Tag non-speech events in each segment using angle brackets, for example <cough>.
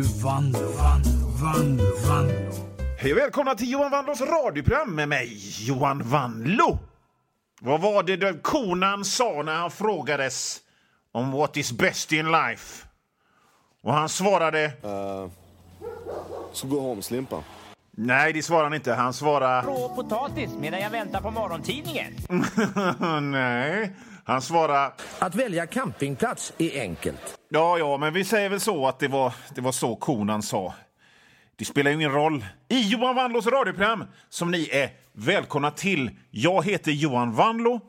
nu Vanlo, Vanlo, Vanlo, Vanlo. Hej och välkomna till Johan Wanlos radioprogram med mig, Johan Wanlo. Vad var det då konan sa när han frågades om what is best in life? Och han svarade... Så gå hem, Slimpa. Nej, det svarade han inte. Han svarade... rå potatis medan jag väntar på morgontidningen. <laughs> Nej. Han svarade... Att välja campingplats är enkelt. Ja, ja, men vi säger väl så att det var, det var så konan sa. Det spelar ju ingen roll. I Johan Wanlos radioprogram, som ni är välkomna till. Jag heter Johan Wanlo.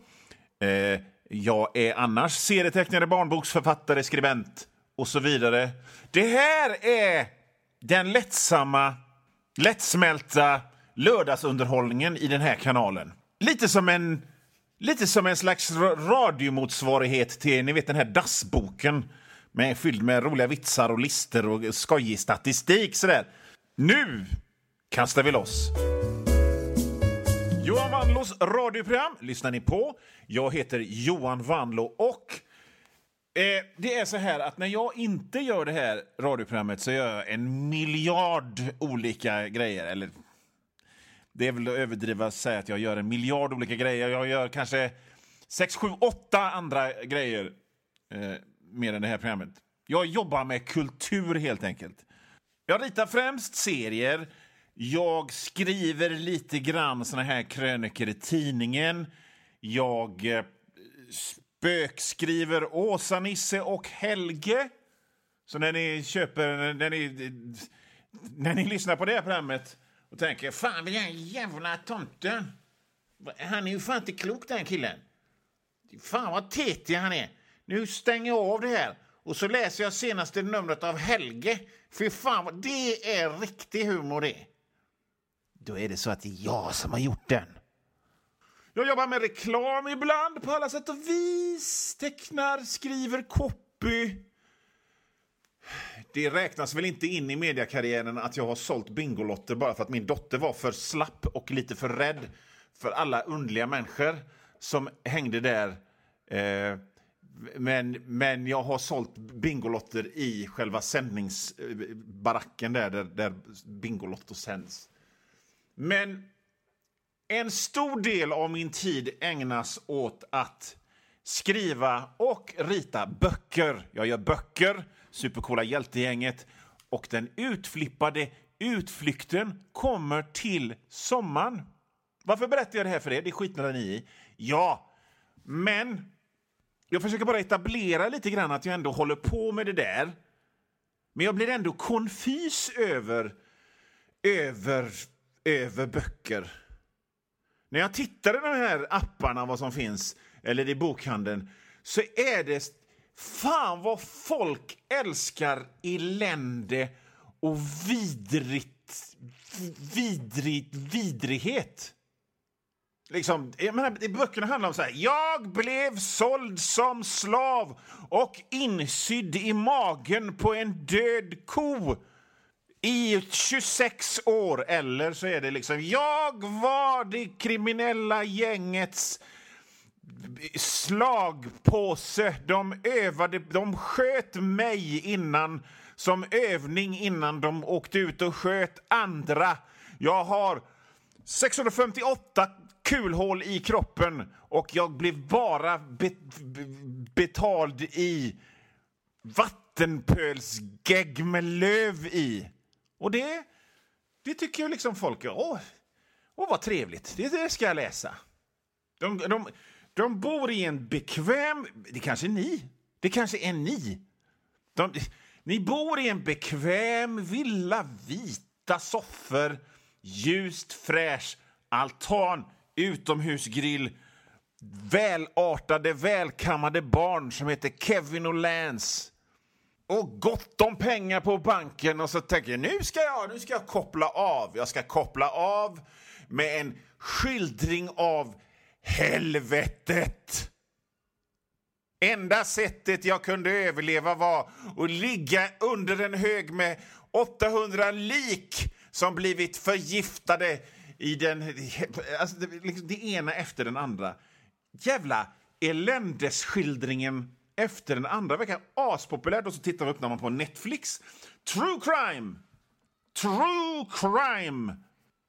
Eh, jag är annars serietecknare, barnboksförfattare, skribent och så vidare. Det här är den lättsamma, lättsmälta lördagsunderhållningen i den här kanalen. Lite som en, lite som en slags radiomotsvarighet till ni vet, den här dassboken med, fylld med roliga vitsar och lister och skojig statistik. Sådär. Nu kastar vi loss. Johan Wanlos radioprogram lyssnar ni på. Jag heter Johan Wanlo och eh, det är så här att när jag inte gör det här radioprogrammet så gör jag en miljard olika grejer. Eller det är väl att överdriva att säga att jag gör en miljard olika grejer. Jag gör kanske sex, sju, åtta andra grejer eh, mer än det här programmet. Jag jobbar med kultur helt enkelt. Jag ritar främst serier. Jag skriver lite grann såna här krönikor i tidningen. Jag eh, spökskriver Åsa-Nisse och Helge. Så när ni köper... När ni, när ni lyssnar på det här programmet och tänker fan vilken jävla tomte. Han är ju fan inte klok den killen. Fan vad tetig han är. Nu stänger jag av det här och så läser jag senaste numret av Helge. Fy fan, vad- det är riktig humor det. Då är det så att det är jag som har gjort den. Jag jobbar med reklam ibland på alla sätt och vis. Tecknar, skriver copy. Det räknas väl inte in i mediekarriären att jag har sålt Bingolotter bara för att min dotter var för slapp och lite för rädd för alla underliga människor som hängde där. Eh, men, men jag har sålt Bingolotter i själva sändningsbaracken där, där, där Bingolotto sänds. Men en stor del av min tid ägnas åt att skriva och rita böcker. Jag gör böcker, Supercoola hjältegänget och den utflippade utflykten kommer till sommaren. Varför berättar jag det här för er? Det skiter ni i. Ja, men jag försöker bara etablera lite grann att jag ändå håller på med det där. Men jag blir ändå konfys över, över, över böcker. När jag tittar i de här apparna, vad som finns, eller i bokhandeln, så är det... Fan vad folk älskar elände och vidrigt... Vidrigt... Vidrighet. Liksom, jag menar, böckerna handlar om så här. Jag blev såld som slav och insydd i magen på en död ko i 26 år. Eller så är det liksom jag var det kriminella gängets slagpåse. De övade, de sköt mig innan som övning innan de åkte ut och sköt andra. Jag har 658 kulhål i kroppen och jag blev bara be betald i vattenpölsgegg med löv i. Och det, det tycker ju liksom folk, åh, åh vad trevligt, det, det ska jag läsa. De, de, de bor i en bekväm... Det kanske är ni. Det kanske är ni. De, ni bor i en bekväm villa, vita soffor, ljust fräsch altan, utomhusgrill, välartade, välkammade barn som heter Kevin och Lance och gott om pengar på banken och så tänker jag nu ska jag, nu ska jag koppla av. Jag ska koppla av med en skildring av helvetet. Enda sättet jag kunde överleva var att ligga under en hög med 800 lik som blivit förgiftade i den... Alltså det, liksom det ena efter den andra. Jävla eländesskildringen efter den andra verkar Aspopulärt. Och så tittar man upp när man på Netflix. True crime! True crime!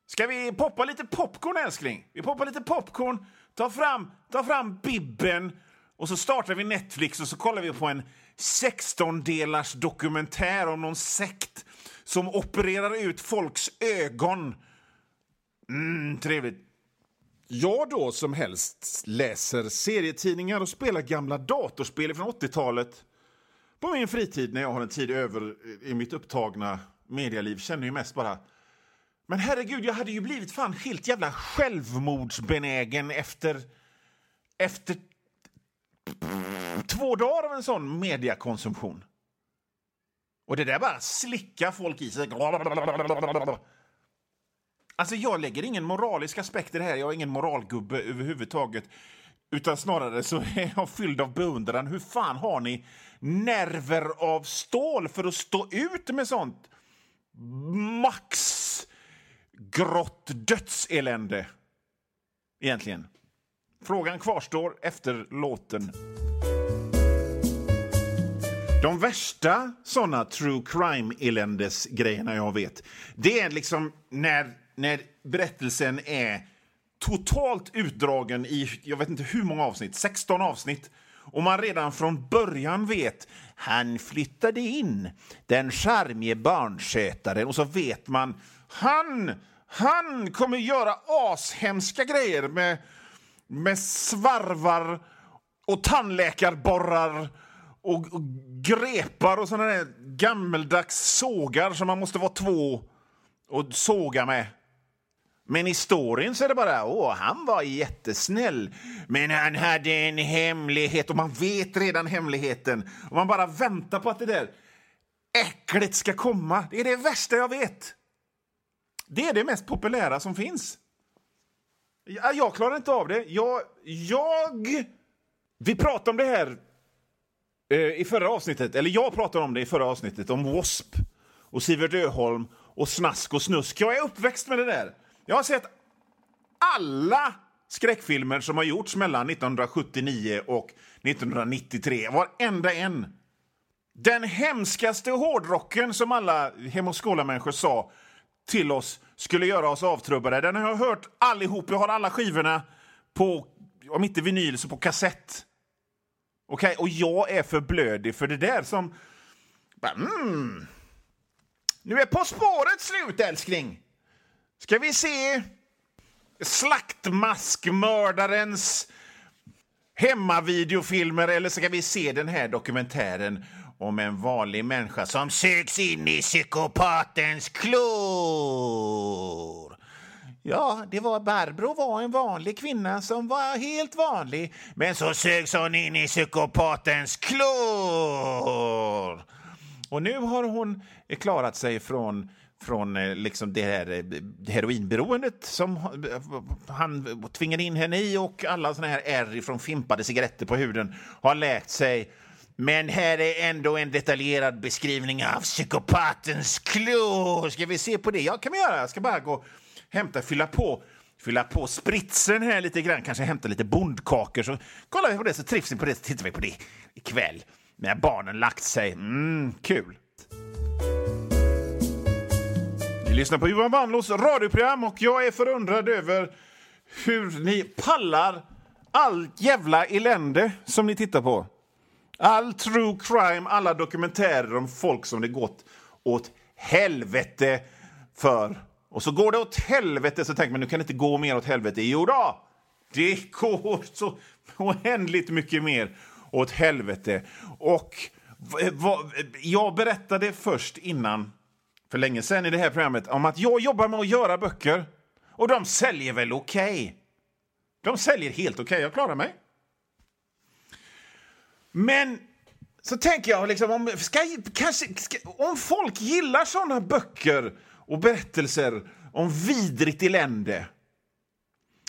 Ska vi poppa lite popcorn, älskling? Vi poppar lite popcorn, ta fram, ta fram Bibben och så startar vi Netflix och så kollar vi på en 16-delars dokumentär om någon sekt som opererar ut folks ögon. Mm, trevligt. Jag då som helst läser serietidningar och spelar gamla datorspel från 80-talet på min fritid när jag har en tid över i mitt upptagna medialiv känner ju mest bara men herregud, jag hade ju blivit fan helt jävla självmordsbenägen efter efter två dagar av en sån mediakonsumtion. Och det där bara slickar folk i sig. Alltså, jag lägger ingen moralisk aspekt i det här. Jag är ingen moralgubbe överhuvudtaget. Utan snarare så <laughs> är jag fylld av beundran. Hur fan har ni nerver av stål för att stå ut med sånt max grått dödselände? Egentligen. Frågan kvarstår efter låten. De värsta såna true crime-eländesgrejerna jag vet, det är liksom när, när berättelsen är totalt utdragen i jag vet inte hur många avsnitt, 16 avsnitt. Och man redan från början vet han flyttade in, den charmige barnskötaren. Och så vet man han, han kommer göra ashemska grejer med, med svarvar och tandläkarborrar och, och grepar och såna där gammeldags sågar som man måste vara två och såga med. Men i storyn så är det bara åh, han var jättesnäll. Men han hade en hemlighet och man vet redan hemligheten. Och man bara väntar på att det där äcklet ska komma. Det är det värsta jag vet. Det är det mest populära som finns. Jag, jag klarar inte av det. Jag... jag... Vi pratade om det här eh, i förra avsnittet, eller jag pratade om det i förra avsnittet, om W.A.S.P. och Sivert Öholm och Snask och Snusk. Jag är uppväxt med det där. Jag har sett alla skräckfilmer som har gjorts mellan 1979 och 1993. Varenda en. Den hemskaste hårdrocken som alla Hem och Skola-människor sa till oss skulle göra oss avtrubbade. Den har jag hört allihop. Jag har alla skivorna på, om inte vinyl, så på kassett. Okej, okay? och jag är för blödig för det där som... Mm. Nu är På spåret slut, älskling! Ska vi se slaktmaskmördarens hemmavideofilmer eller ska vi se den här dokumentären om en vanlig människa som sugs in i psykopatens klor? Ja, det var Barbro var en vanlig kvinna som var helt vanlig men så sögs hon in i psykopatens klor. Och nu har hon klarat sig från från eh, liksom det här eh, heroinberoendet som han tvingade in henne i och alla såna här ärr från fimpade cigaretter på huden har läkt sig. Men här är ändå en detaljerad beskrivning av psykopatens klor. Ska vi se på det? Ja, kan vi göra. Jag ska bara gå och hämta, fylla på fylla på spritsen här lite grann, kanske hämta lite bondkakor. Så kollar vi på det, så trivs vi på det, så tittar vi på det ikväll när barnen lagt sig. Mm, kul! Ni lyssnar på Johan Wannlås radioprogram och jag är förundrad över hur ni pallar allt jävla elände som ni tittar på. All true crime, alla dokumentärer om folk som det gått åt helvete för. Och så går det åt helvete, så tänker man nu kan det inte gå mer åt helvete. Jo då, det går så oändligt mycket mer åt helvete. Och jag berättade först innan för länge sedan i det här programmet om att jag jobbar med att göra böcker och de säljer väl okej. Okay. De säljer helt okej, okay. jag klarar mig. Men så tänker jag, liksom, om, ska, kanske, ska, om folk gillar såna böcker och berättelser om vidrigt elände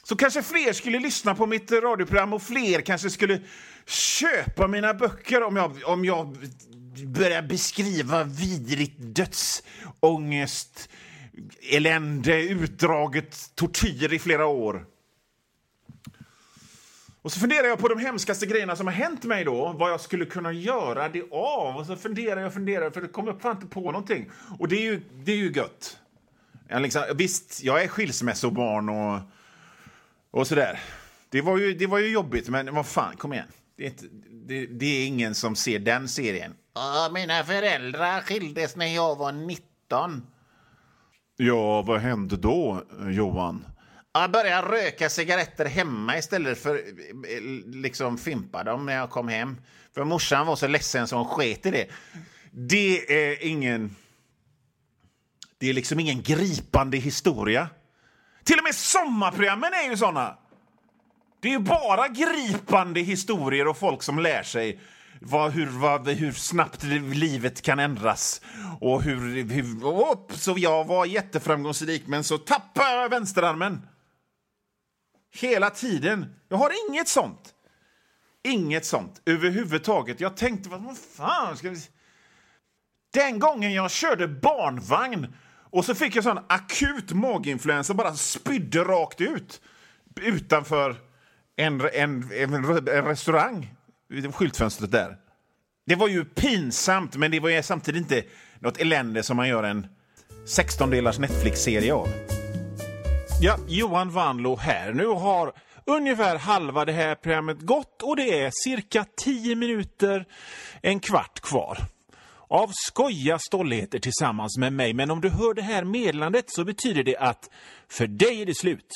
så kanske fler skulle lyssna på mitt radioprogram och fler kanske skulle köpa mina böcker om jag, om jag börjar beskriva vidrigt dödsångest, elände, utdraget tortyr i flera år. Och så funderar jag på de hemskaste grejerna som har hänt mig då, vad jag skulle kunna göra det av. Och så funderar jag och funderar, för det kommer jag fan inte på någonting. Och det är ju, det är ju gött. Jag liksom, visst, jag är skilsmässobarn och, och sådär. Det var, ju, det var ju jobbigt, men vad fan, kom igen. Det är, inte, det, det är ingen som ser den serien. Mina föräldrar skildes när jag var 19. Ja, vad hände då, Johan? Jag började röka cigaretter hemma istället för liksom fimpa dem när jag kom hem. För morsan var så ledsen så hon sket i det. Det är ingen... Det är liksom ingen gripande historia. Till och med sommarprogrammen är ju såna. Det är ju bara gripande historier och folk som lär sig vad, hur, vad, hur snabbt livet kan ändras. Och hur, hur... Upp, så jag var jätteframgångsrik, men så tappade jag vänsterarmen. Hela tiden. Jag har inget sånt. Inget sånt överhuvudtaget. Jag tänkte, vad fan ska vi... Den gången jag körde barnvagn och så fick jag sån akut maginfluensa, bara spydde rakt ut utanför en, en, en, en restaurang, skyltfönstret där. Det var ju pinsamt, men det var ju samtidigt inte något elände som man gör en 16-delars Netflix-serie av. Ja, Johan Vanlo här. Nu har ungefär halva det här programmet gått och det är cirka 10 minuter, en kvart kvar av skoja stolligheter tillsammans med mig. Men om du hör det här meddelandet så betyder det att för dig är det slut.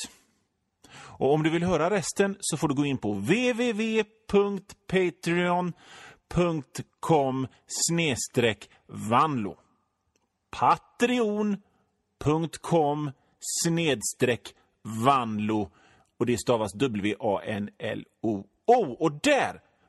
Och om du vill höra resten så får du gå in på www.patreon.com snedstreck vanlo. Patreon.com snedstreck vanlo och det stavas W-A-N-L-O-O. Och där,